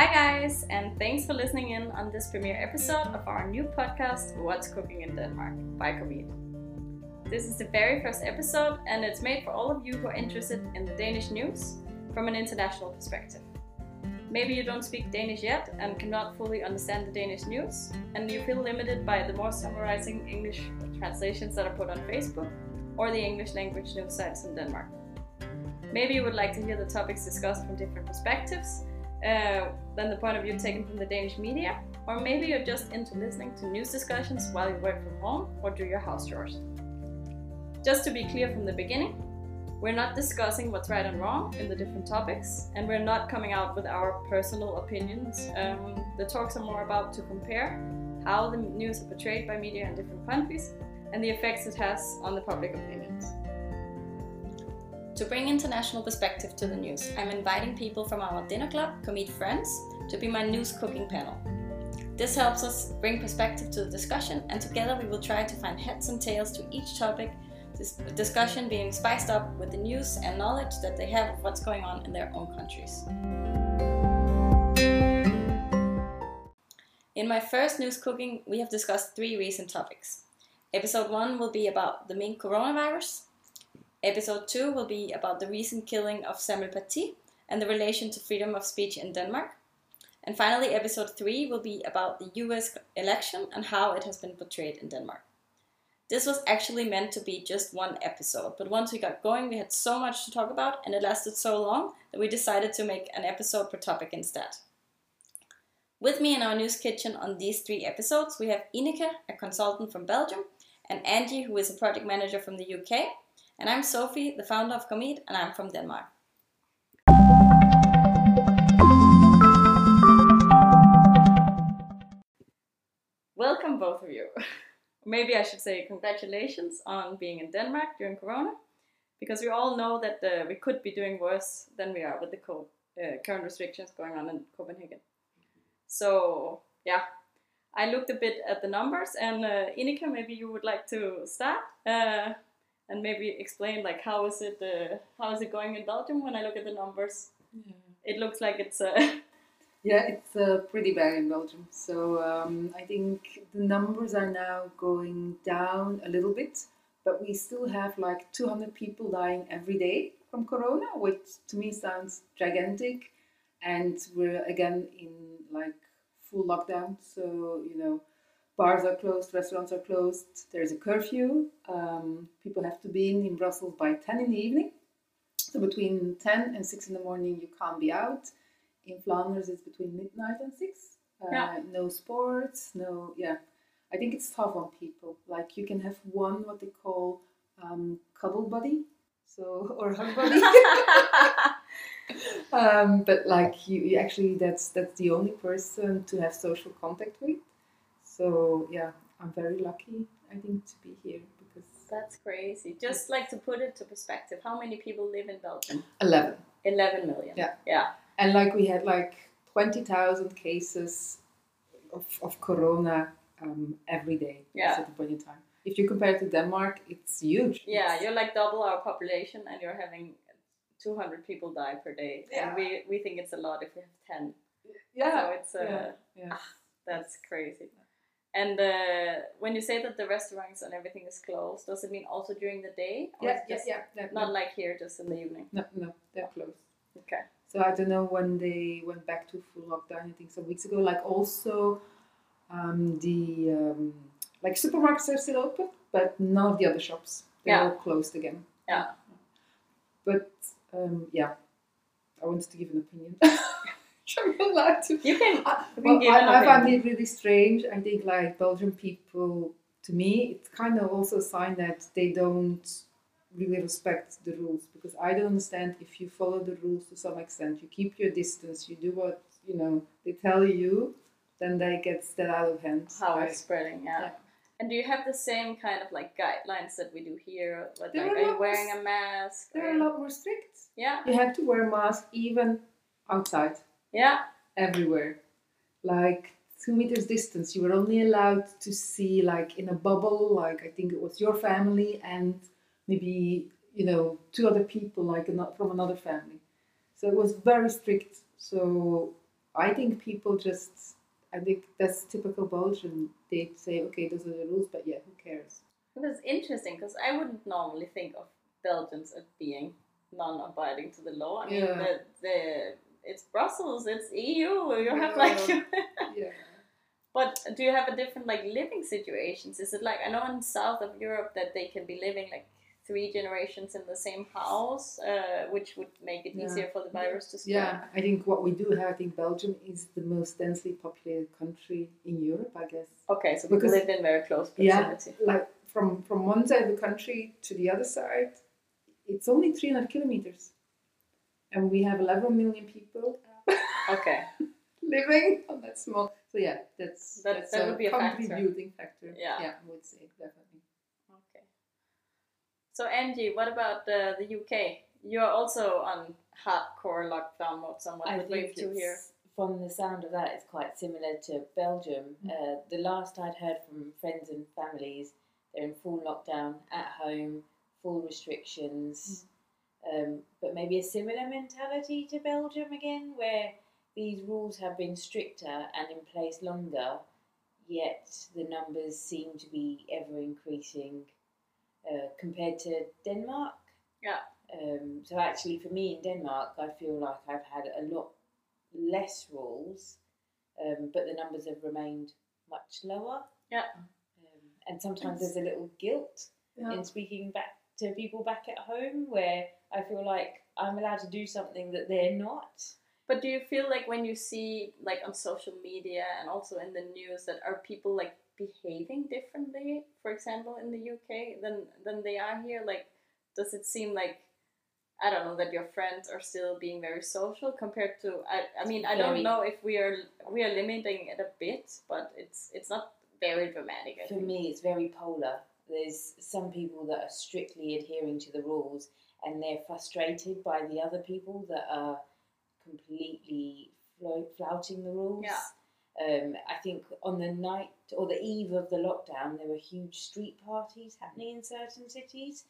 Hi, guys, and thanks for listening in on this premiere episode of our new podcast, What's Cooking in Denmark by Comet. This is the very first episode, and it's made for all of you who are interested in the Danish news from an international perspective. Maybe you don't speak Danish yet and cannot fully understand the Danish news, and you feel limited by the more summarizing English translations that are put on Facebook or the English language news sites in Denmark. Maybe you would like to hear the topics discussed from different perspectives uh, than the point of view taken from the Danish media, or maybe you're just into listening to news discussions while you work from home or do your house chores. Just to be clear from the beginning, we're not discussing what's right and wrong in the different topics, and we're not coming out with our personal opinions. Um, the talks are more about to compare how the news are portrayed by media in different countries and the effects it has on the public opinions. To bring international perspective to the news, I'm inviting people from our dinner club, Comet Friends, to be my news cooking panel. This helps us bring perspective to the discussion, and together we will try to find heads and tails to each topic, this discussion being spiced up with the news and knowledge that they have of what's going on in their own countries. In my first news cooking, we have discussed three recent topics. Episode 1 will be about the mink coronavirus, Episode 2 will be about the recent killing of Samuel Paty and the relation to freedom of speech in Denmark. And finally, episode 3 will be about the US election and how it has been portrayed in Denmark. This was actually meant to be just one episode, but once we got going, we had so much to talk about and it lasted so long that we decided to make an episode per topic instead. With me in our news kitchen on these three episodes, we have Ineke, a consultant from Belgium, and Angie, who is a project manager from the UK, and I'm Sophie, the founder of Comet, and I'm from Denmark. Welcome, both of you. Maybe I should say congratulations on being in Denmark during Corona, because we all know that uh, we could be doing worse than we are with the co- uh, current restrictions going on in Copenhagen. So, yeah, I looked a bit at the numbers, and uh, Ineke, maybe you would like to start. Uh, and maybe explain like how is it uh, how is it going in Belgium when I look at the numbers? Yeah. It looks like it's uh, yeah, it's uh, pretty bad in Belgium. So um, I think the numbers are now going down a little bit, but we still have like 200 people dying every day from corona, which to me sounds gigantic. And we're again in like full lockdown, so you know bars are closed, restaurants are closed, there's a curfew. Um, people have to be in, in Brussels by 10 in the evening. So between 10 and 6 in the morning, you can't be out. In Flanders, it's between midnight and 6. Uh, yeah. No sports, no, yeah. I think it's tough on people. Like you can have one, what they call um, cuddle buddy, so or hug buddy. um, but like you, you, actually, that's that's the only person to have social contact with. So yeah, I'm very lucky, I think, to be here because that's crazy. Just like to put it to perspective, how many people live in Belgium? Eleven. Eleven million. Yeah. Yeah. And like we had like twenty thousand cases of, of corona um, every day yeah. at the point in time. If you compare it to Denmark, it's huge. Yeah, you're like double our population, and you're having 200 people die per day, yeah. and we we think it's a lot if we have 10. Yeah. So it's uh, yeah. yeah. Ah, that's crazy. And uh, when you say that the restaurants and everything is closed, does it mean also during the day? yeah, yeah, yeah, yeah, Not no. like here, just in the evening. No, no, they're closed. Okay. So I don't know when they went back to full lockdown. I think some weeks ago. Like also, um, the um, like supermarkets are still open, but none of the other shops they're yeah. all closed again. Yeah. But um, yeah, I wanted to give an opinion. I'm allowed to. You can. Uh, well, I, I find it really strange. I think like Belgian people, to me, it's kind of also a sign that they don't really respect the rules because I don't understand if you follow the rules to some extent, you keep your distance, you do what you know they tell you, then they get that out of hand. How right? it's spreading, yeah. yeah. And do you have the same kind of like guidelines that we do here? Like, like are you wearing a mask? They're or... a lot more strict. Yeah. You have to wear a mask even outside. Yeah. Everywhere. Like two meters distance. You were only allowed to see like in a bubble, like I think it was your family and maybe, you know, two other people like from another family. So it was very strict. So I think people just, I think that's typical Belgian. They'd say, okay, those are the rules, but yeah, who cares? It was interesting because I wouldn't normally think of Belgians as being non-abiding to the law. I mean, Yeah. the, the it's Brussels, it's EU. You have like, Yeah. but do you have a different like living situations? Is it like I know in south of Europe that they can be living like three generations in the same house, uh, which would make it Yeah. easier for the virus to spread. Yeah, I think what we do have, I think Belgium is the most densely populated country in Europe, I guess. Okay, so because, Because- live in very close proximity. Yeah. Like from, from one side of the country to the other side, it's only 300 kilometers. And we have 11 million people Okay. living on that small. So yeah, that's That- that's that would be a contributing factor. Yeah. yeah, I would say definitely. Okay. So Angie, what about the, the UK? You're also on hardcore lockdown mode somewhat I with Wave think 2 here. it's, from the sound of that, it's quite similar to Belgium. Mm. Uh, the last I'd heard from friends and families, they're in full lockdown at home, full restrictions, Mm. Um, but maybe a similar mentality to Belgium again, where these rules have been stricter and in place longer, yet the numbers seem to be ever increasing uh, compared to Denmark. Yeah. Um, so actually, for me in Denmark, I feel like I've had a lot less rules, um, but the numbers have remained much lower. Yeah. Um, and sometimes there's a little guilt Yeah. in speaking back to people back at home, where I feel like I'm allowed to do something that they're not. But do you feel like when you see like on social media and also in the news that are people like behaving differently, for example, in the UK than than they are here? Like, does it seem like I don't know that your friends are still being very social compared to I, I mean I don't know if we are we are limiting it a bit, but it's it's not very dramatic. I For think. me, it's very polar. There's some people that are strictly adhering to the rules, and they're frustrated by the other people that are completely flouting the rules. Yeah. Um, I think on the night or the eve of the lockdown, there were huge street parties happening in certain cities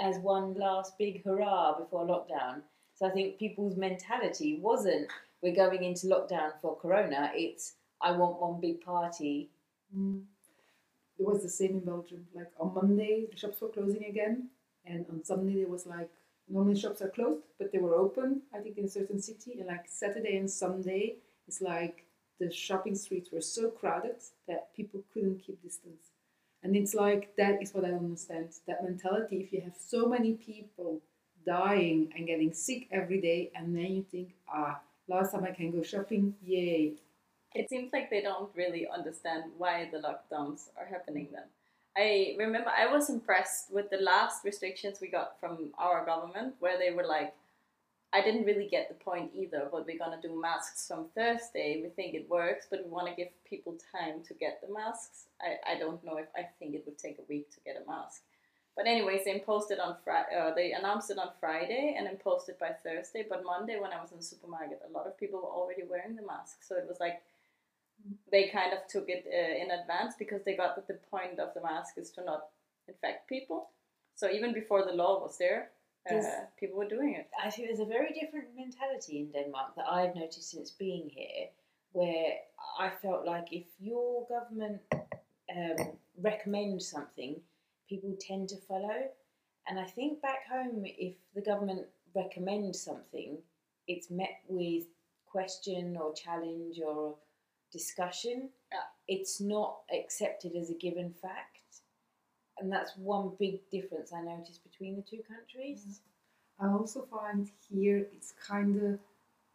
as one last big hurrah before lockdown. So I think people's mentality wasn't we're going into lockdown for Corona. It's I want one big party. Mm. It was the same in Belgium. Like on Monday, the shops were closing again, and on Sunday there was like normally shops are closed, but they were open. I think in a certain city, and like Saturday and Sunday, it's like the shopping streets were so crowded that people couldn't keep distance. And it's like that is what I understand. That mentality. If you have so many people dying and getting sick every day, and then you think, ah, last time I can go shopping, yay, it seems like they don't really understand why the lockdowns are happening then. I remember I was impressed with the last restrictions we got from our government where they were like, I didn't really get the point either, but we're gonna do masks from Thursday. We think it works, but we want to give people time to get the masks. I, I don't know if I think it would take a week to get a mask. But anyways, they imposed it on Friday. Uh, they announced it on Friday and imposed it by Thursday. But Monday, when I was in the supermarket, a lot of people were already wearing the mask. So it was like they kind of took it uh, in advance because they got that the point of the mask is to not infect people. So even before the law was there, uh, people were doing it. I think there's a very different mentality in Denmark that I've noticed since being here, where I felt like if your government um, recommends something, people tend to follow. And I think back home, if the government recommends something, it's met with question or challenge or discussion. Yeah. It's not accepted as a given fact. And that's one big difference I noticed between the two countries. Mm-hmm. I also find here it's kind of,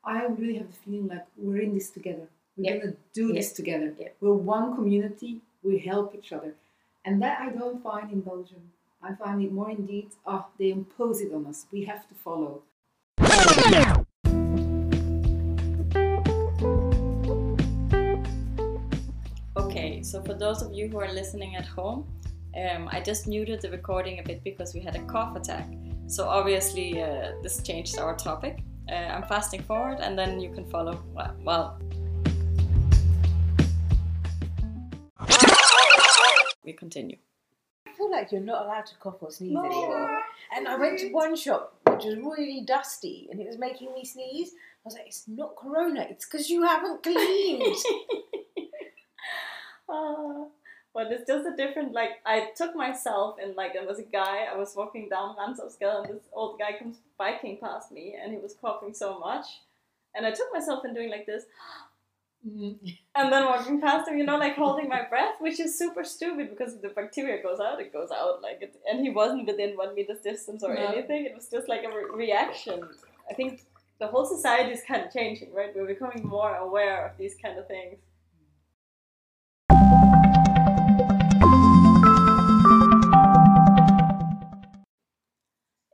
I really have the feeling like we're in this together. We're Yep. gonna do this together. Yep. We're one community. We help each other, and that I don't find in Belgium. I find it more indeed. Oh, they impose it on us. We have to follow. So for those of you who are listening at home, um, I just muted the recording a bit because we had a cough attack. So obviously, uh, this changed our topic. Uh, I'm fasting forward, and then you can follow. Well, well, we continue. I feel like you're not allowed to cough or sneeze No. anymore. And I went to one shop which which was really dusty and it was making me sneeze. I was like, it's not corona, it's because you haven't cleaned. Uh, but it's just a different like I took myself and like there was a guy I was walking down Rantzausgade and this old guy comes biking past me and he was coughing so much. And I took myself and doing like this. Mm. and then walking past him you know like holding my breath which is super stupid because if the bacteria goes out it goes out like it, and he wasn't within one meter's distance or No. anything. It was just like a re- reaction. I think the whole society is kind of changing right? We're becoming more aware of these kind of things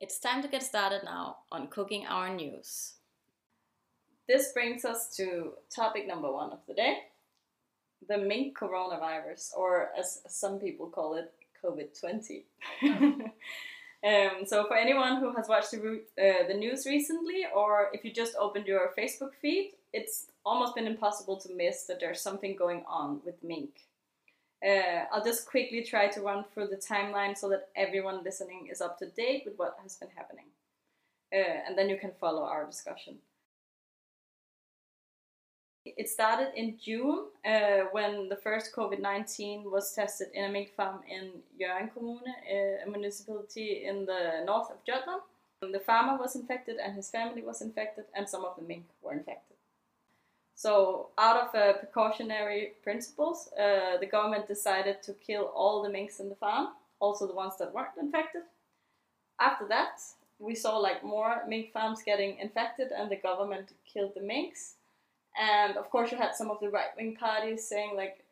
It's time to get started now on cooking our news. This brings us to topic number one of the day the mink coronavirus, or as some people call it, COVID 20. um, so, for anyone who has watched the, uh, the news recently, or if you just opened your Facebook feed, it's almost been impossible to miss that there's something going on with mink. Uh, I'll just quickly try to run through the timeline so that everyone listening is up to date with what has been happening. Uh, and then you can follow our discussion. It started in June uh, when the first COVID 19 was tested in a mink farm in Hjørring Kommune, uh, a municipality in the north of Jutland. The farmer was infected and his family was infected, and some of the mink were infected. So, out of uh, precautionary principles, uh, the government decided to kill all the minks in the farm, also the ones that weren't infected. After that, we saw like more mink farms getting infected, and the government killed the minks. And of course, you had some of the right wing parties saying like,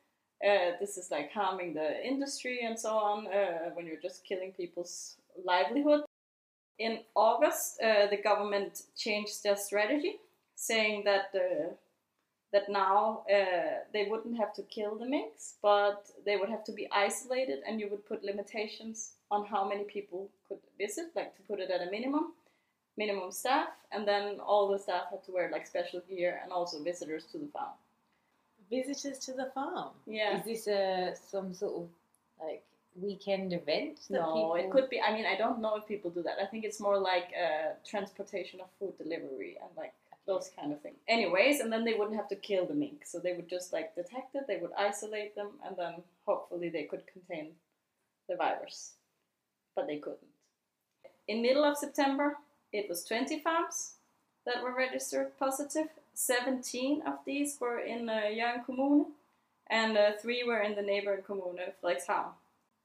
uh, this is like harming the industry and so on uh, when you're just killing people's livelihood. In August, uh, the government changed their strategy, saying that uh, that now uh, they wouldn't have to kill the minks, but they would have to be isolated, and you would put limitations on how many people could visit, like to put it at a minimum, minimum staff, and then all the staff had to wear like special gear, and also visitors to the farm. Visitors to the farm. Yeah. Is this a some sort of like weekend event? No, it could be. I mean, I don't know if people do that. I think it's more like uh, transportation of food delivery and like those kind of things. Anyways, and then they wouldn't have to kill the mink, so they would just like detect it, they would isolate them, and then hopefully they could contain the virus. But they couldn't. In middle of September, it was 20 farms that were registered positive. 17 of these were in uh, Hjørring Kommune, and uh, three were in the neighboring commune, Frederikshavn.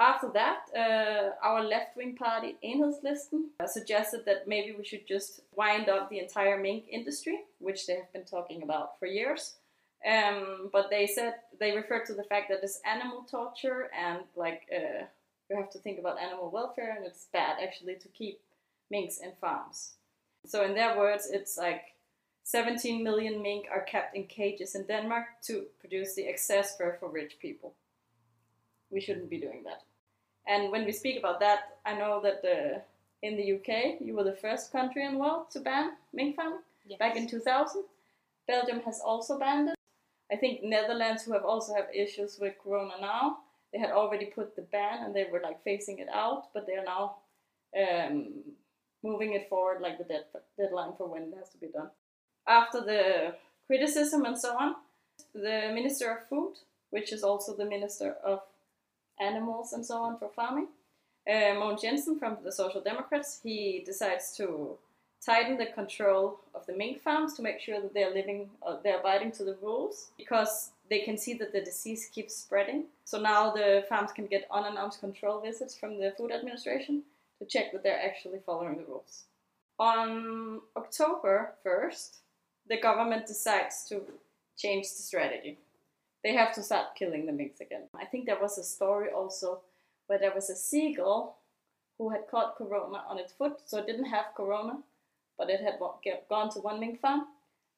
After that, uh, our left wing party, Enhedslisten, uh, suggested that maybe we should just wind up the entire mink industry, which they have been talking about for years. Um, but they said they referred to the fact that it's animal torture and like uh, you have to think about animal welfare, and it's bad actually to keep minks in farms. So, in their words, it's like 17 million mink are kept in cages in Denmark to produce the excess fur for rich people. We shouldn't be doing that. And when we speak about that, I know that uh, in the UK, you were the first country in the world to ban mink farming Yes. back in 2000. Belgium has also banned it. I think Netherlands, who have also have issues with Corona now, they had already put the ban and they were like phasing it out, but they are now um, moving it forward, like the dead, deadline for when it has to be done. After the criticism and so on, the Minister of Food, which is also the Minister of Animals and so on for farming, uh, Jensen from the Social Democrats, he decides to tighten the control of the mink farms to make sure that they're living, uh, they're abiding to the rules because they can see that the disease keeps spreading. So now the farms can get unannounced control visits from the Food Administration to check that they're actually following the rules. On October 1st, the government decides to change the strategy. They have to start killing the minks again. I think there was a story also where there was a seagull who had caught corona on its foot, so it didn't have corona, but it had gone to one mink farm,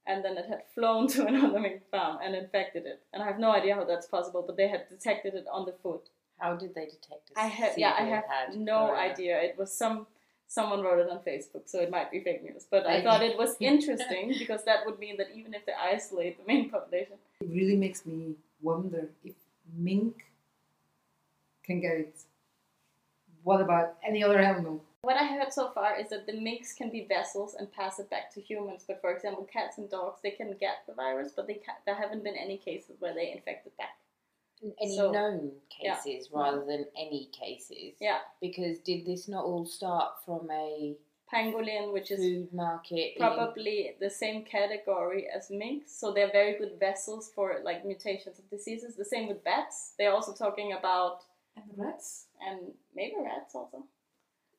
and then it had flown to another mink farm and infected it. And I have no idea how that's possible, but they had detected it on the foot. How did they detect it? I have yeah, I have no idea. It was some someone wrote it on Facebook, so it might be fake news. But I I- thought it was interesting because that would mean that even if they isolate the mink population, It really makes me wonder if mink can get it. What about any other animal? What I heard so far is that the minks can be vessels and pass it back to humans. But for example, cats and dogs, they can get the virus, but they ca there haven't been any cases where they infected back. Any So- known yeah. cases rather than any cases. Yeah. Because did this not all start from a Pangolin, which is food market? in- probably the same category as minks, so they're very good vessels for like mutations of diseases. The same with bats. They're also talking about And rats? and maybe rats also.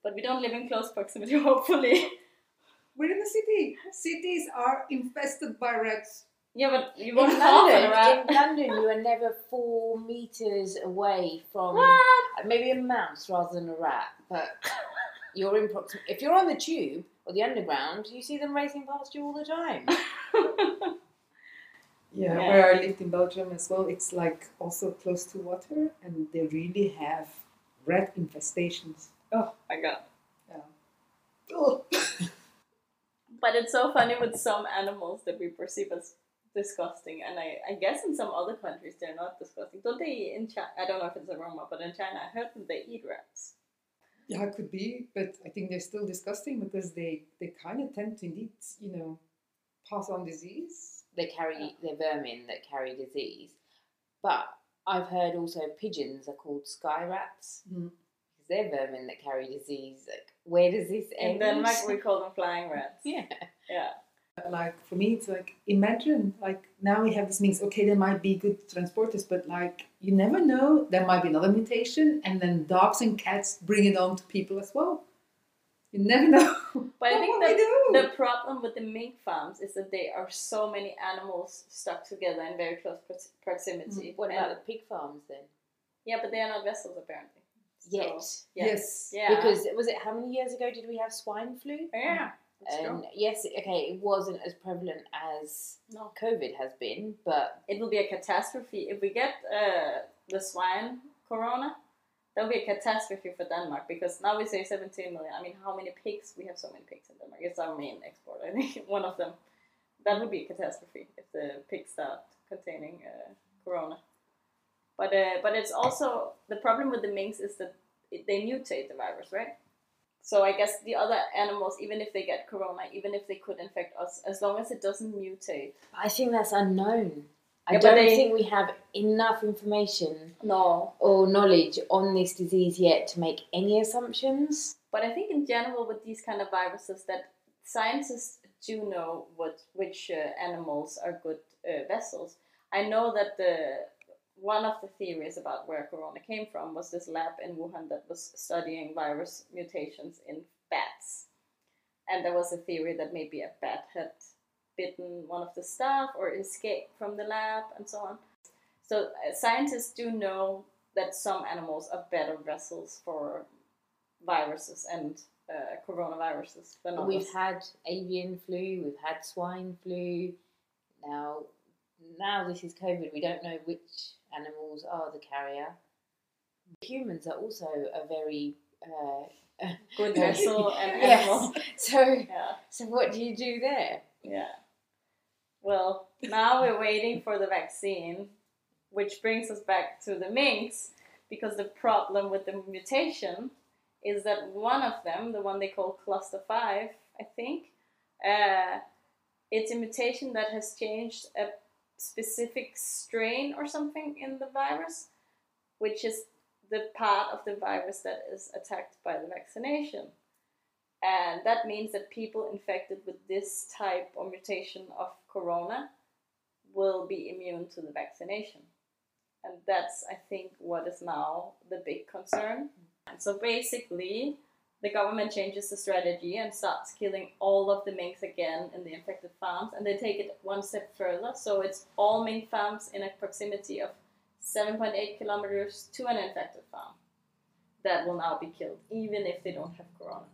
But we don't live in close proximity, hopefully. We're in the city. Cities are infested by rats. Yeah, but you In won't half London, rat. in London, you are never four meters away from What? maybe a mouse rather than a rat, but you're in proximity. If you're on the tube or the underground, you see them racing past you all the time. Yeah, Yeah. where I lived in Belgium as well, it's like also close to water, and they really have rat infestations. oh my god. Oh. But it's so funny with some animals that we perceive as disgusting, and I, I guess in some other countries they're not disgusting. Don't they eat in China? I don't know if it's a rumor, but in China I heard that they eat rats. Yeah, it could be, but I think they're still disgusting because they, they kind of tend to indeed, you know, pass on disease. They carry they're vermin that carry disease, but I've heard also pigeons are called sky rats Mm. because they're vermin that carry disease. Like, where does this In end? Denmark we call them flying rats. yeah. Yeah. Like for me, it's like imagine like now we have this means okay, they might be good transporters, but like you never know, there might be another mutation, and then dogs and cats bring it on to people as well. You never know. But I think will that the problem with the mink farms is that there are so many animals stuck together in very close prox- proximity. Mm. What And- about the pig farms then? yeah, but they are not vessels apparently. So, Yet. yeah. Yes. Yeah. Because was it how many years ago did we have swine flu? yeah, that's true. And yes, okay, it wasn't as prevalent as No. COVID has been, but it will be a catastrophe if we get uh, the swine corona. That will be a catastrophe for Denmark because now we say 17 million. I mean, how many pigs? We have so many pigs in Denmark. It's our main export. I think one of them. That would be a catastrophe if the pigs start containing uh, corona. But uh, but it's also the problem with the minks is that it, they mutate the virus, right? So I guess the other animals, even if they get corona, even if they could infect us, as long as it doesn't mutate, I think that's unknown. I Yeah, don't they- think we have enough information no, or knowledge on this disease yet to make any assumptions. But I think in general with these kind of viruses that scientists do know what which uh, animals are good uh, vessels. I know that the one of the theories about where corona came from was this lab in Wuhan that was studying virus mutations in bats. And there was a theory that maybe a bat had bitten one of the staff or escaped from the lab and so on. So uh, scientists do know that some animals are better vessels for viruses and uh, coronaviruses than others. We've had avian flu, we've had swine flu. Now, now this is COVID. We don't know which animals are the carrier. Humans are also a very uh, good vessel and yes. animal. So, Yeah, so what do you do there? yeah. Well, now we're waiting for the vaccine, which brings us back to the minks, because the problem with the mutation is that one of them, the one they call cluster 5, I think, uh, it's a mutation that has changed a specific strain or something in the virus, which is the part of the virus that is attacked by the vaccination. And that means that people infected with this type or mutation of corona will be immune to the vaccination. And that's, I think, what is now the big concern. And so basically, the government changes the strategy and starts killing all of the minks again in the infected farms, and they take it one step further. So it's all mink farms in a proximity of 7.8 kilometers to an infected farm that will now be killed, even if they don't have corona.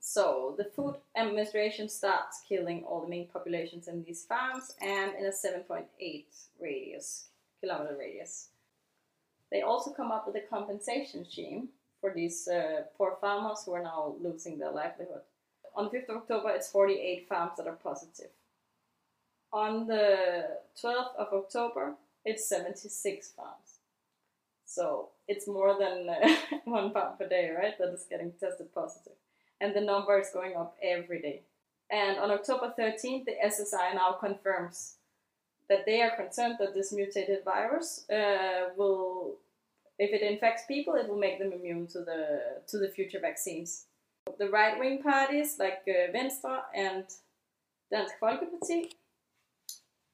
So the Food Administration starts killing all the mink populations in these farms and in a 7.8 radius, kilometer radius. They also come up with a compensation scheme for these uh, poor farmers who are now losing their livelihood. On the 5th of October, it's 48 farms that are positive. On the 12th of October, it's 76 farms. So it's more than uh, farm per day, right? That is getting tested positive. positive, and the number is going up every day. And on October 13th, the SSI now confirms that they are concerned that this mutated virus uh, will, if it infects people, it will make them immune to the to the future vaccines. The right wing parties like uh, Venstre and Dansk Folkeparti,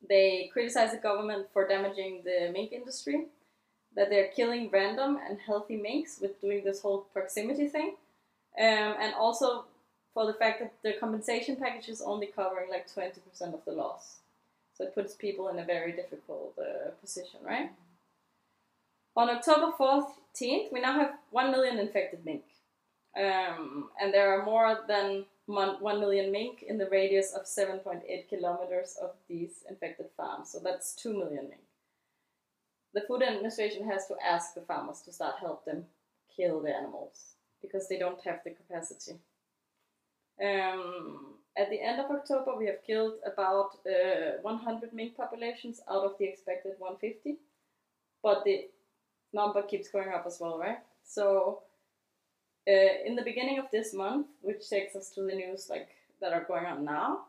they criticize the government for damaging the mink industry, that they're killing random and healthy minks with doing this whole proximity thing, um, and also for the fact that the compensation package is only covering like 20% of the loss. So it puts people in a very difficult uh, position, right? On October 14th, we now have 1 million infected mink. Um, and there are more than 1 million mink in the radius of 7.8 kilometers of these infected farms. So that's 2 million mink. The Food Administration has to ask the farmers to start help them kill the animals because they don't have the capacity. Um, at the end of October, we have killed about uh, 100 mink populations out of the expected 150, but the number keeps going up as well, right? So, uh, in the beginning of this month, which takes us to the news like that are going on now,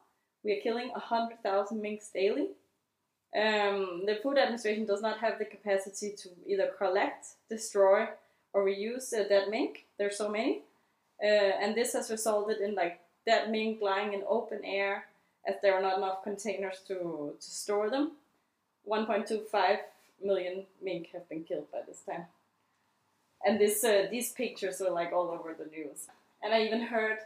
we are killing 100,000 minks daily. Um, the Food Administration does not have the capacity to either collect, destroy, or reuse uh, dead mink. There's so many, uh, and this has resulted in like dead mink lying in open air as there are not enough containers to, to store them. 1.25 million mink have been killed by this time. And this uh, these pictures are like all over the news. And I even heard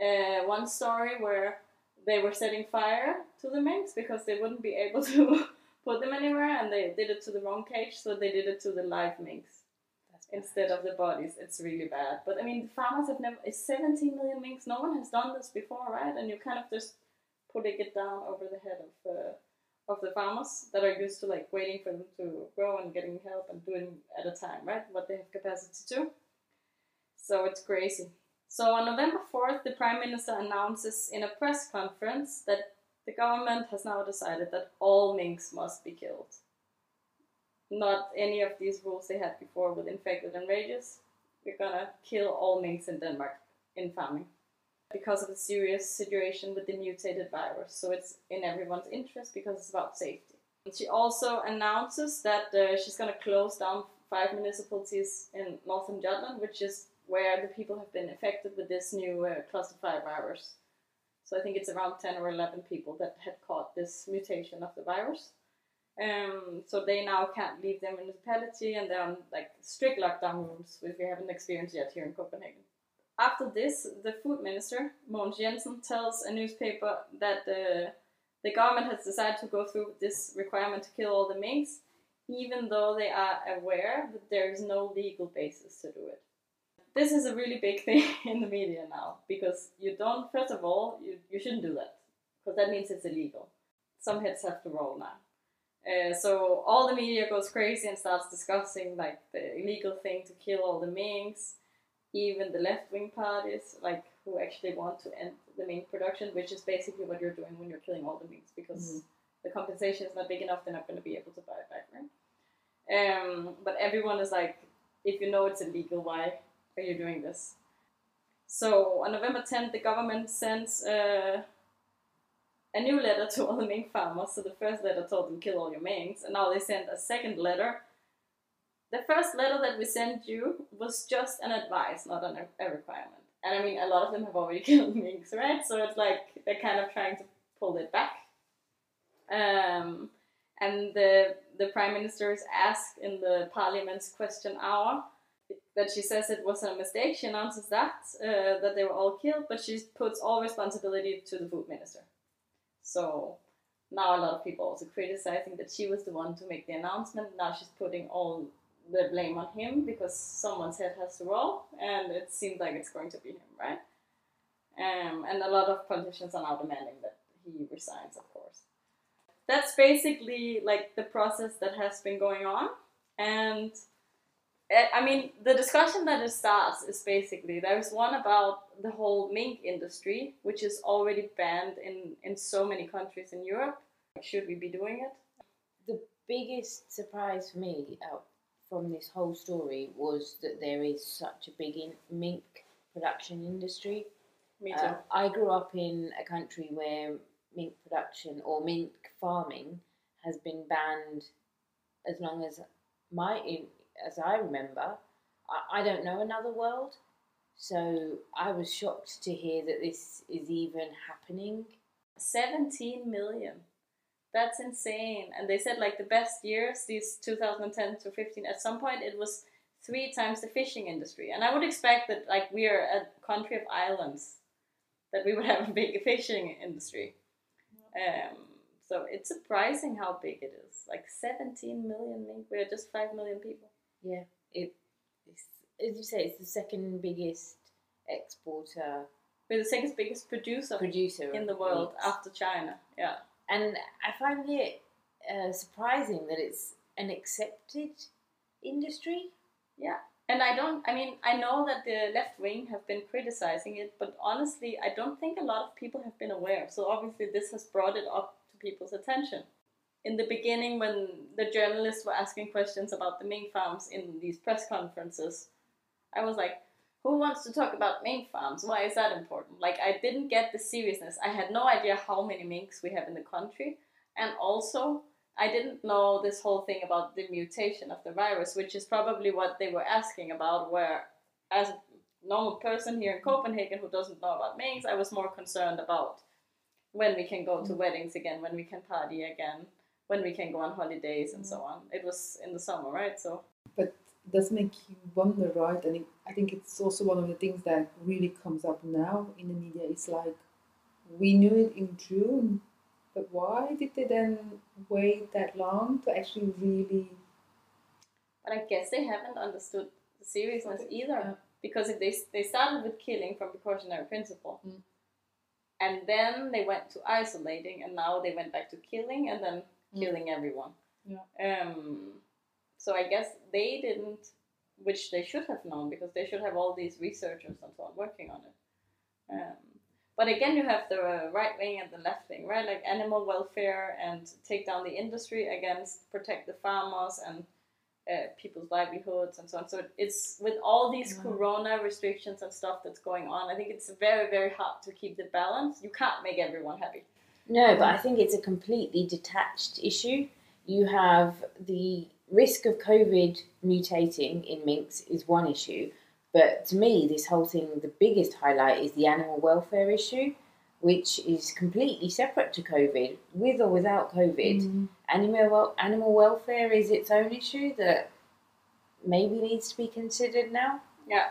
uh, one story where they were setting fire to the minks because they wouldn't be able to put them anywhere and they did it to the wrong cage, so they did it to the live minks instead of the bodies. It's really bad. But I mean, the farmers have never. It's 17 million minks. No one has done this before, right? And you're kind of just putting it down over the head of uh, of the farmers that are used to like waiting for them to grow and getting help and doing at a time, right? What they have capacity to. So it's crazy. So on November 4th, the Prime Minister announces in a press conference that the government has now decided that all minks must be killed not any of these rules they had before with infected and rages. We're gonna kill all minks in Denmark in farming because of the serious situation with the mutated virus. So it's in everyone's interest because it's about safety. And She also announces that uh, she's gonna close down five municipalities in northern Jutland, which is where the people have been affected with this new uh, cluster 5 virus. So I think it's around 10 or 11 people that had caught this mutation of the virus. Um, so they now can't leave their municipality and they're on like strict lockdown rules, which we haven't experienced yet here in Copenhagen. After this, the food minister, Mogens Jensen, tells a newspaper that the, the government has decided to go through this requirement to kill all the minks, even though they are aware that there is no legal basis to do it. This is a really big thing in the media now because you don't, first of all, you, you shouldn't do that because that means it's illegal. Some heads have to roll now. Uh, so all the media goes crazy and starts discussing like the illegal thing to kill all the minks, even the left wing parties, like who actually want to end the mink production, which is basically what you're doing when you're killing all the minks because mm-hmm. the compensation is not big enough, they're not going to be able to buy it back, right? Um, but everyone is like, if you know it's illegal, why are you doing this? So on November 10th, the government sends. Uh, a new letter to all the mink farmers. So the first letter told them kill all your minks, and now they sent a second letter. The first letter that we sent you was just an advice, not an, a requirement. And I mean, a lot of them have already killed minks, right? So it's like they're kind of trying to pull it back. Um, and the the prime minister is asked in the parliament's question hour that she says it was a mistake. She announces that uh, that they were all killed, but she puts all responsibility to the food minister. So now a lot of people also criticizing that she was the one to make the announcement. Now she's putting all the blame on him because someone's head has to roll, and it seems like it's going to be him, right? Um, and a lot of politicians are now demanding that he resigns, of course. That's basically like the process that has been going on, and Eh, I mean, the discussion that it starts is basically there's one about the whole mink industry, which is already banned in, in so many countries in Europe. Should we be doing it? The biggest surprise for me out from this whole story was that there is such a big in, mink production industry. Me too. Uh, I grew up in a country where mink production or mink farming has been banned as long as my in, as I remember. I, I don't know another world, so I was shocked to hear that this is even happening. 17 million. That's insane. And they said like the best years, these 2010 to 15, at some point it was three times the fishing industry. And I would expect that like we are a country of islands, that we would have a big fishing industry. Um, so it's surprising how big it is. Like 17 million mink. We're just 5 million people. Yeah, it, it's, as you say, it's the second biggest exporter We're the second biggest producer producer in the world after China. Yeah. And I find it uh, surprising that it's an accepted industry. Yeah. And I don't, I mean, I know that the left wing have been criticizing it, but honestly, I don't think a lot of people have been aware. So obviously, this has brought it up to people's attention. In the beginning, when the journalists were asking questions about the mink farms in these press conferences, I was like, who wants to talk about mink farms? Why is that important? Like, I didn't get the seriousness. I had no idea how many minks we have in the country. And also, I didn't know this whole thing about the mutation of the virus, which is probably what they were asking about. Where, as a normal person here in Copenhagen who doesn't know about minks, I was more concerned about when we can go to mm. weddings again, when we can party again, when we can go on holidays and mm. so on. It was in the summer, right? So But does make you wonder, right? And it, I think it's also one of the things that really comes up now in the media. It's like we knew it in June, but why did they then wait that long to actually really? But I guess they haven't understood the seriousness either. Yeah. Because if they, they started with killing from precautionary principle, Mm. and then they went to isolating, and now they went back to killing, and then Mm. killing everyone. Yeah. Um, so I guess they didn't, which they should have known, because they should have all these researchers and so on working on it. Um, but again, you have the right wing and the left wing, right? Like animal welfare and take down the industry against protect the farmers and uh, people's livelihoods and so on. So it's with all these Yeah. corona restrictions and stuff that's going on. I think it's very, very hard to keep the balance. You can't make everyone happy. No, but I think it's a completely detached issue. You have the risk of COVID mutating in minks is one issue, but to me, this whole thing, the biggest highlight is the animal welfare issue, which is completely separate to COVID, with or without COVID. Mm. Animal animal welfare is its own issue that maybe needs to be considered now. Yeah.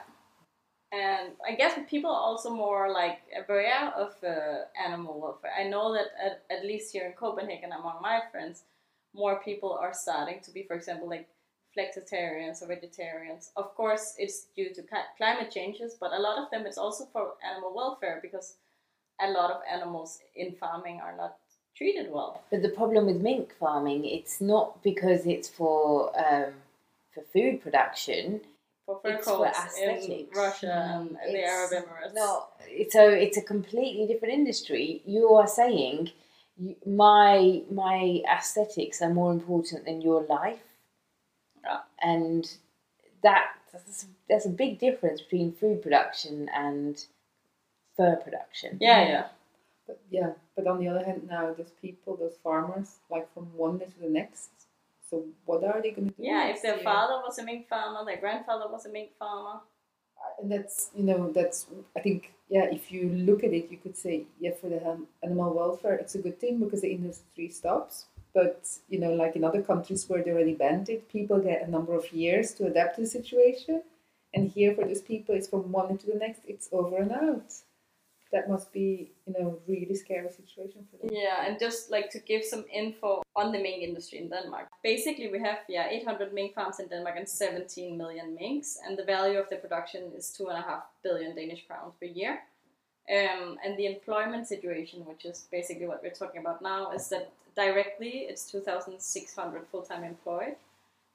And I guess people are also more like aware of uh, animal welfare. I know that at, at least here in Copenhagen, among my friends, more people are starting to be, for example, like flexitarians or vegetarians. Of course, it's due to climate changes, but a lot of them it's also for animal welfare because a lot of animals in farming are not treated well. But the problem with mink farming, it's not because it's for um, for food production. For fur It's for coats in aesthetics. Russia and the Arab Emirates. No, so it's a completely different industry. You are saying you- my my aesthetics are more important than your life, Yeah. and that that's, there's a big difference between food production and fur production. Yeah, yeah. But yeah, but on the other hand, now those people, those farmers, like from one day to the next. So what are they going to do? Yeah, if their year? father was a mink farmer, their grandfather was a mink farmer. And that's you know that's I think yeah if you look at it you could say yeah for the animal welfare it's a good thing because the industry stops. But you know like in other countries where they already banned it people get a number of years to adapt to the situation. And here for those people it's from one into the next it's over and out that must be you know really scary situation for them Yeah, and just like to give some info on the mink industry in Denmark. Basically, we have yeah 800 mink farms in Denmark and 17 million minks, and the value of the production is two and a half billion Danish crowns per year. Um, and the employment situation, which is basically what we're talking about now, is that directly it's 2,600 full-time employed.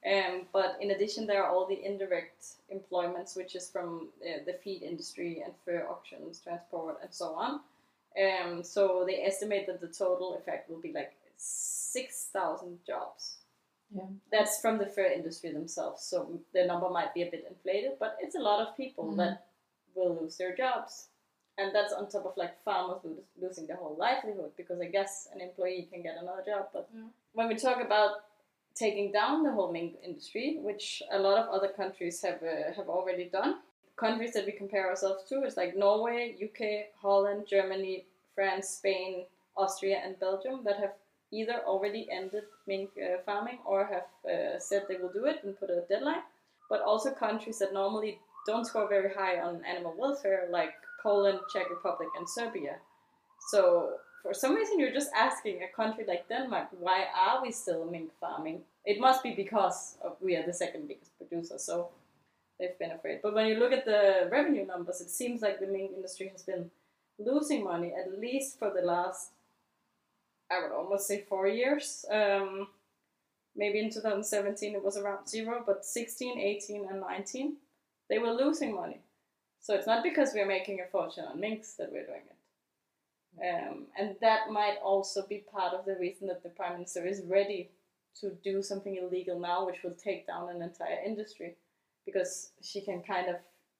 Um, but in addition, there are all the indirect employments, which is from uh, the feed industry and fur auctions, transport, and so on. Um, so they estimate that the total effect will be like 6,000 jobs Yeah. That's from the fur industry themselves, so the number might be a bit inflated, but it's a lot of people Mm. that will lose their jobs. And that's on top of like farmers lo- losing their whole livelihood because I guess an employee can get another job. But Yeah. when we talk about taking down the whole mink industry, which a lot of other countries have uh, have already done, countries that we compare ourselves to is like Norway, UK, Holland, Germany, France, Spain, Austria, and Belgium that have either already ended mink uh, farming or have uh, said they will do it and put a deadline. But also countries that normally don't score very high on animal welfare, like Poland, Czech Republic, and Serbia. So for some reason, you're just asking a country like Denmark, why are we still mink farming? It must be because of, we are the second biggest producer. So they've been afraid. But when you look at the revenue numbers, it seems like the mink industry has been losing money at least for the last, I would almost say four years. Um, maybe in 2017 it was around zero, but 16, 18, and 19 they were losing money. So it's not because we're making a fortune on minks that we're doing it. Um, and that might also be part of the reason that the prime minister is ready to do something illegal now, which will take down an entire industry, because she can kind of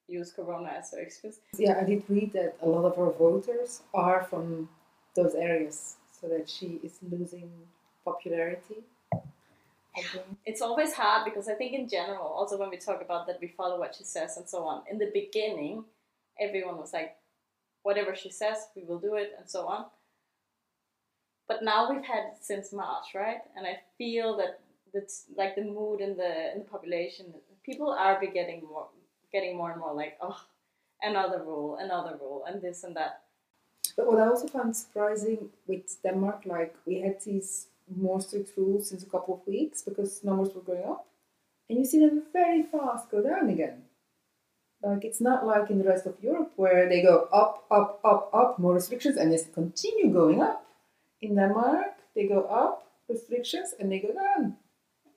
use Corona as her excuse. Yeah, I did read that a lot of our voters are from those areas, so that she is losing popularity. It's always hard because I think in general, also when we talk about that, we follow what she says and so on. In the beginning, everyone was like, whatever she says, we will do it, and so on. But now we've had it since March, right? And I feel that that's like the mood in the in the population. People are getting more, getting more and more like, oh, another rule, another rule, and this and that. But what I also found surprising with Denmark, like we had these more strict rules since a couple of weeks because numbers were going up, and you see them very fast go down again. Like it's not like in the rest of Europe where they go up, up, up, up, more restrictions, and they continue going up. In Denmark, they go up restrictions and they go down.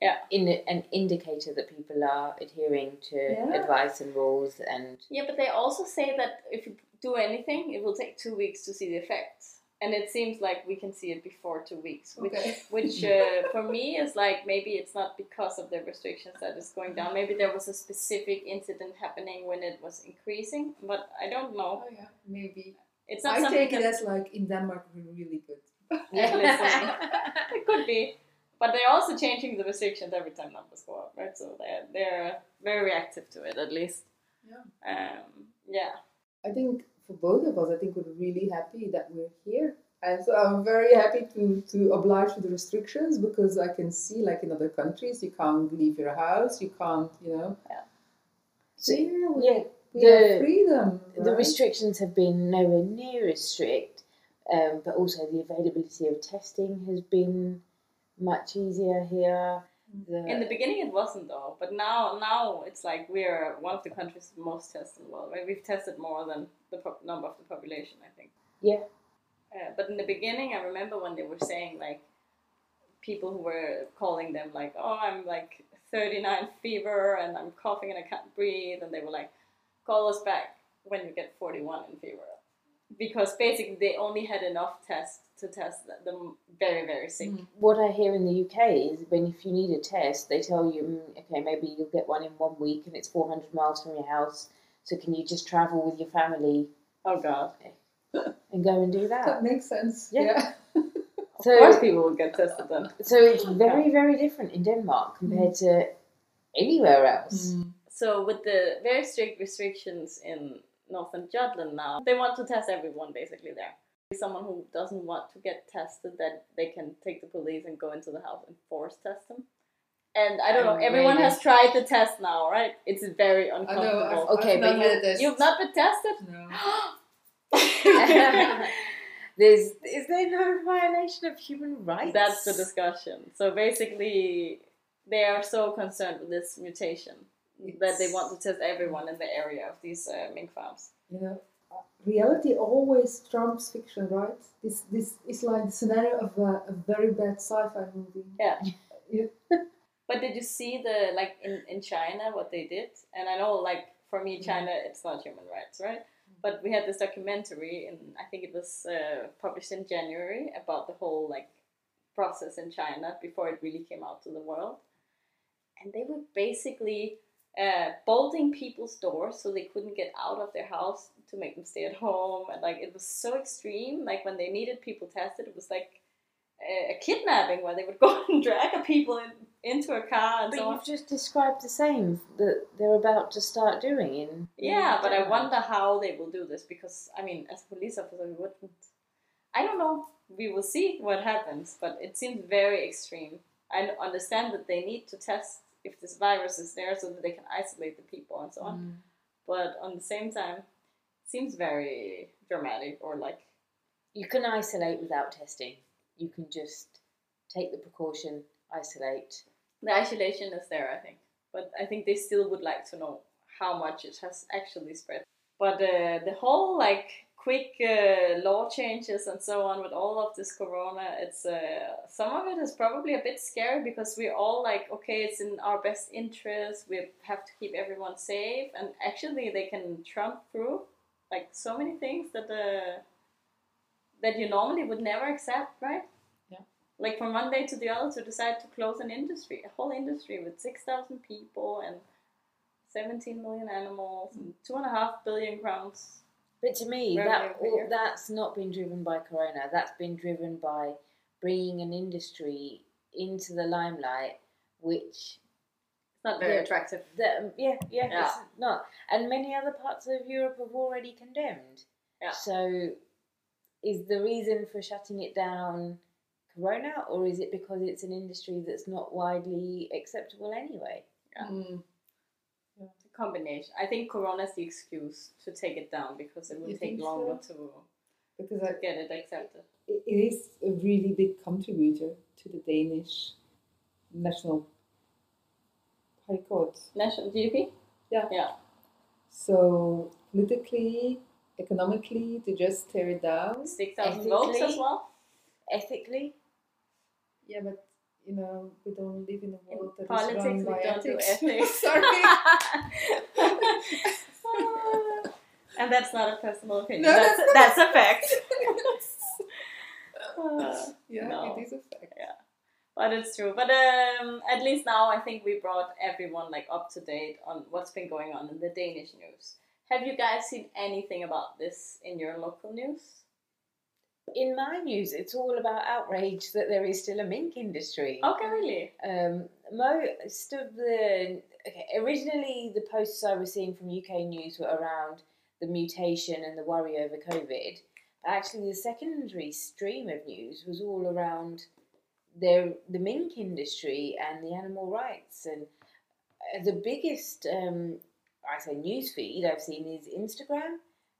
Yeah, in an indicator that people are adhering to Yeah. advice and rules and Yeah, but they also say that if you do anything, it will take two weeks to see the effects. And it seems like we can see it before two weeks, which, Okay. which uh, for me is like maybe it's not because of the restrictions that is going down. Maybe there was a specific incident happening when it was increasing, but I don't know. Oh yeah, maybe. It's not I take it as like in Denmark we're really good. It could be, but they're also changing the restrictions every time numbers go up, right? So they're they're very reactive to it, at least. Yeah. Um, yeah. I think for both of us, I think we're really happy that we're here. And so I'm very happy to, to oblige with the restrictions because I can see, like in other countries, you can't leave your house, you can't, you know. Yeah. So yeah, we, Yeah, the- have freedom. the restrictions have been nowhere near as strict, um, but also the availability of testing has been much easier here. The, In the beginning, it wasn't though, but now now it's like we're one of the countries most tested in the world. Right? We've tested more than the pop- number of the population, I think. Yeah. Uh, but in the beginning, I remember when they were saying like people who were calling them like, "Oh, I'm like 39 fever and I'm coughing and I can't breathe," and they were like, "Call us back when you get 41 in fever," because basically they only had enough tests to test them very very sick. Mm. what I hear in the UK is when if you need a test, they tell you, mm, okay, maybe you'll get one in one week and it's 400 miles from your house. So can you just travel with your family Oh God. and go and do That that? makes sense. Yeah. Yeah. Of So- course, people will get tested then. So it's very, very different in Denmark compared to anywhere else. Mm. So with the very strict restrictions in Northern Jutland now, they want to test everyone basically there. Someone who doesn't want to get tested, that they can take the police and go into the house and force test them. And I don't know, Oh, everyone really? has tried the test now, right? It's very uncomfortable. I've, Okay, I've but you, you've not been tested? No. There's is there no violation of human rights? That's the discussion. So basically, they are so concerned with this mutation that they want to test everyone in the area of these uh, mink farms. you know, uh, reality always trumps fiction, right? This this is like the scenario of a, a very bad sci-fi movie. Yeah. You- But did you see the like in, in China what they did? And I know like for me China it's not human rights, right? But we had this documentary and I think it was uh, published in January about the whole like process in China before it really came out to the world. And they were basically uh, bolting people's doors so they couldn't get out of their house to make them stay at home. And like it was so extreme. Like when they needed people tested, it was like a, a kidnapping where they would go and drag a people in, into a car and But so you've just described the same that they're about to start doing in. Yeah, in but I wonder how they will do this because I mean, as a police officer, we wouldn't. I don't know. We will see what happens, but it seems very extreme. I understand that they need to test if this virus is there so that they can isolate the people and so on. Mm. But on the same time, it seems very dramatic or like You can isolate without testing. You can just take the precaution, isolate. the isolation is there. I think, but I think they still would like to know how much it has actually spread. But uh, the whole like quick uh, law changes and so on with all of this corona, it's uh, some of it is probably a bit scary because we're all like, okay, it's in our best interest. We have to keep everyone safe, and actually they can trump through like so many things that uh, that you normally would never accept, right? Yeah. Like from one day to the other to decide to close an industry, a whole industry with six thousand people and seventeen million animals and two and a half billion crowns. But to me, that per year. that's not been driven by Corona. That's been driven by bringing an industry into the limelight, which It's not very Yeah. attractive. that yeah, yeah, Yeah. it's not. And many other parts of Europe have already condemned. Yeah. So, is the reason for shutting it down Corona, or is it because it's an industry that's not widely acceptable anyway? Yeah. Mm. The combination. I think Corona is the excuse to take it down because it will You take longer so? to Because I, get it accepted. it it is a really big contributor to the Danish national how you call it? National GDP. Yeah. Yeah. So politically, economically, to just tear it down. Six thousand votes as well. Ethically, Yeah, but you know, we don't live in a In world that is politics, run by don't do ethics. ethics. Sorry. and that's not a personal opinion. No, that's, that's that's, a fact. Uh, yeah, No. it is a fact. but it's true. But um, at least now I think we brought everyone like up to date on what's been going on in the Danish news. Have you guys seen anything about this in your local news? In my news, it's all about outrage that there is still a mink industry. Okay, really? Um, most of the okay, originally the posts I was seeing from UK news were around the mutation and the worry over COVID. But actually, the secondary stream of news was all around the the mink industry and the animal rights. And uh, the biggest, um, I say, news feed I've seen is Instagram.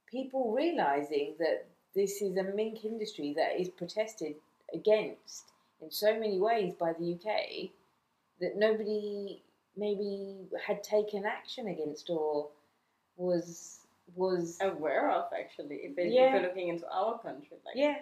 People realizing that this is a mink industry that is protested against in so many ways by the UK that nobody maybe had taken action against or was was Aware of actually, if, it, Yeah. if you're looking into our country, like yeah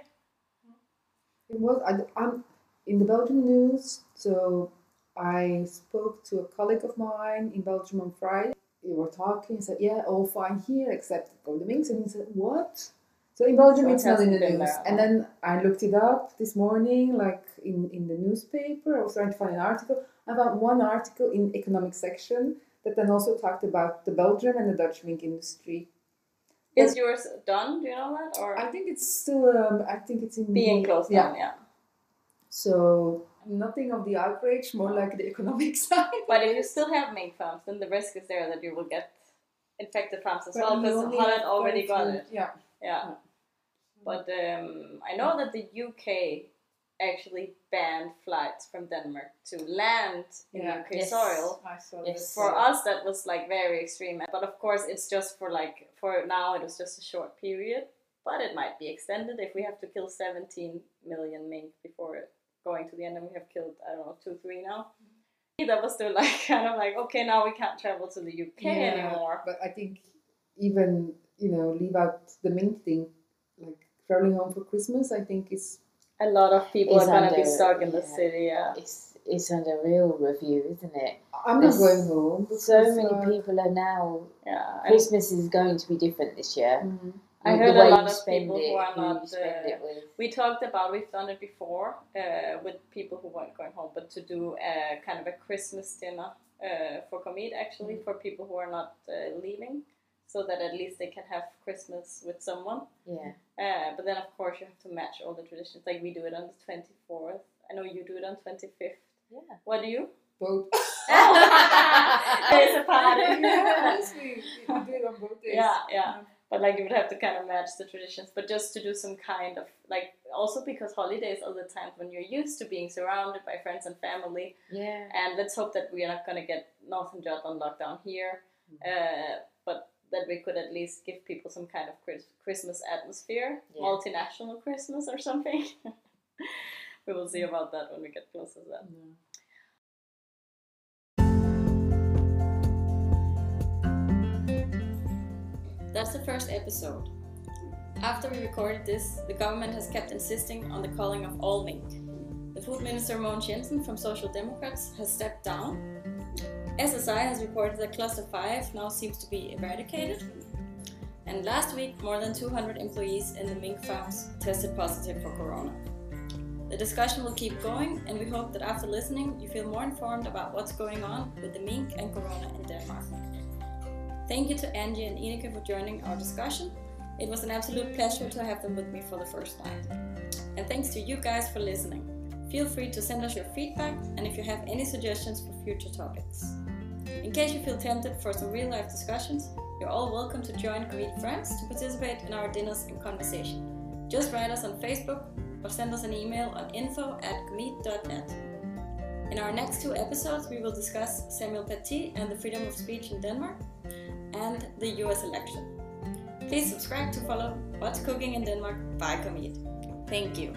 It was. I, I'm in the Belgian news, so I spoke to a colleague of mine in Belgium on Friday. We were talking. He said, "Yeah, all fine here except for the Minks." And he said, "What?" So in Belgium, So it it's not in the news. there, and then I looked it up this morning, like in in the newspaper. I was trying to find an article. I found one article in economic section that then also talked about the Belgian and the Dutch mink industry. is yours done? Do you know that or I think it's still. Um, I think it's in being closed yeah. down? Yeah. So nothing of the outrage, more like the economic side. But if you still have mink farms, then the risk is there that you will get infected farms as well because Holland already got it. Yeah. Yeah. But um, I know that the UK actually banned flights from Denmark to land in Yeah. UK Yes. soil. I saw Yes. this. For us, that was like very extreme. But of course, it's just for like for now. It was just a short period, but it might be extended if we have to kill 17 million mink before going to the end, and we have killed I don't know two, three now. That was still like kind of like okay, now we can't travel to the UK Yeah, anymore. But I think even you know leave out the main thing, like traveling home for Christmas. I think is A lot of people are gonna be stuck in the yeah. city. Yeah. it's it's under real review isn't it I'm not going home. so many uh, people are now Yeah, and Christmas is going to be different this year mhm. I heard a lot of people it, who are not. uh, we talked about we've done it before uh, with people who weren't going home, but to do a kind of a Christmas dinner uh, for Comet actually Mm. for people who are not uh, leaving, so that at least they can have Christmas with someone. Yeah. Uh, but then of course you have to match all the traditions. Like we do it on the twenty fourth. I know you do it on twenty fifth. Yeah. What do you? Both. There's a party. yeah, honestly, we do it on both days. Yeah, yeah. But like you would have to kind of match the traditions, but just to do some kind of like also because holidays are the time when you're used to being surrounded by friends and family, Yeah. and let's hope that we are not gonna get Northern Jutland locked down here, uh, but that we could at least give people some kind of Christmas atmosphere, Yeah. multinational Christmas or something. we will see about that when we get closer to that. No. That's the first episode. After we recorded this, the government has kept insisting on the calling of all mink. The food minister Mogens Jensen from Social Democrats has stepped down. SSI has reported that cluster 5 now seems to be eradicated. And last week, more than 200 employees in the mink farms tested positive for corona. The discussion will keep going, and we hope that after listening, you feel more informed about what's going on with the mink and corona in Denmark. Thank you to Angie and Ineke for joining our discussion. It was an absolute pleasure to have them with me for the first time. And thanks to you guys for listening. Feel free to send us your feedback and if you have any suggestions for future topics. In case you feel tempted for some real life discussions, you're all welcome to join Commit Friends to participate in our dinners and conversation. Just write us on Facebook or send us an email on info at commit.net. In our next two episodes, we will discuss Samuel Paty and the freedom of speech in Denmark and the US election. Please subscribe to follow What's Cooking in Denmark by Commit. Thank you.